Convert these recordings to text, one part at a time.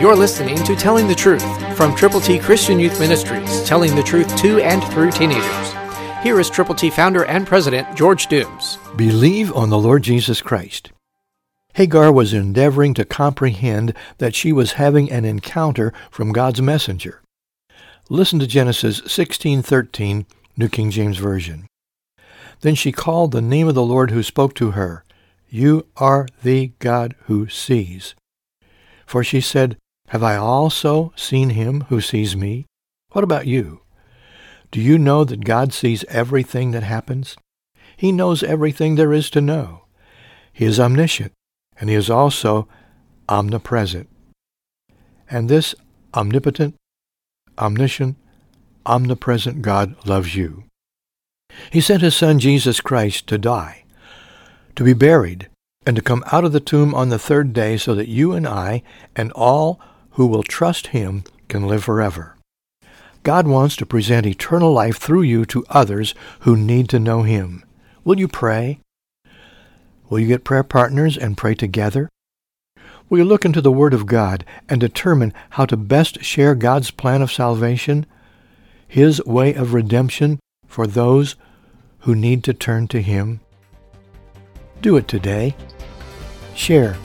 You're listening to Telling the Truth from Triple T Christian Youth Ministries, telling the truth to and through teenagers. Here is Triple T founder and president George Dooms. Believe on the Lord Jesus Christ. Hagar was endeavoring to comprehend that she was having an encounter from God's messenger. Listen to Genesis 16:13, New King James Version. Then she called the name of the Lord who spoke to her, You are the God who sees. For she said, Have I also seen him who sees me? What about you? Do you know that God sees everything that happens? He knows everything there is to know. He is omniscient, and he is also omnipresent. And this omnipotent, omniscient, omnipresent God loves you. He sent his Son Jesus Christ to die, to be buried, and to come out of the tomb on the third day so that you and I and all who will trust him can live forever. God wants to present eternal life through you to others who need to know him. Will you pray? Will you get prayer partners and pray together? Will you look into the Word of God and determine how to best share God's plan of salvation, His way of redemption for those who need to turn to Him? Do it today. Share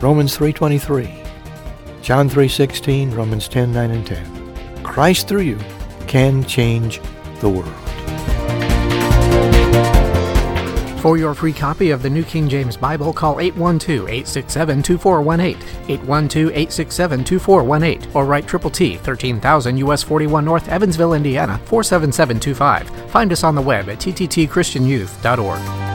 Romans 3.23, John 3.16, Romans 10.9 and 10. Christ through you can change the world. For your free copy of the New King James Bible, call 812-867-2418, 812-867-2418, or write Triple T, 13000 US 41 North, Evansville, Indiana, 47725. Find us on the web at tttchristianyouth.org.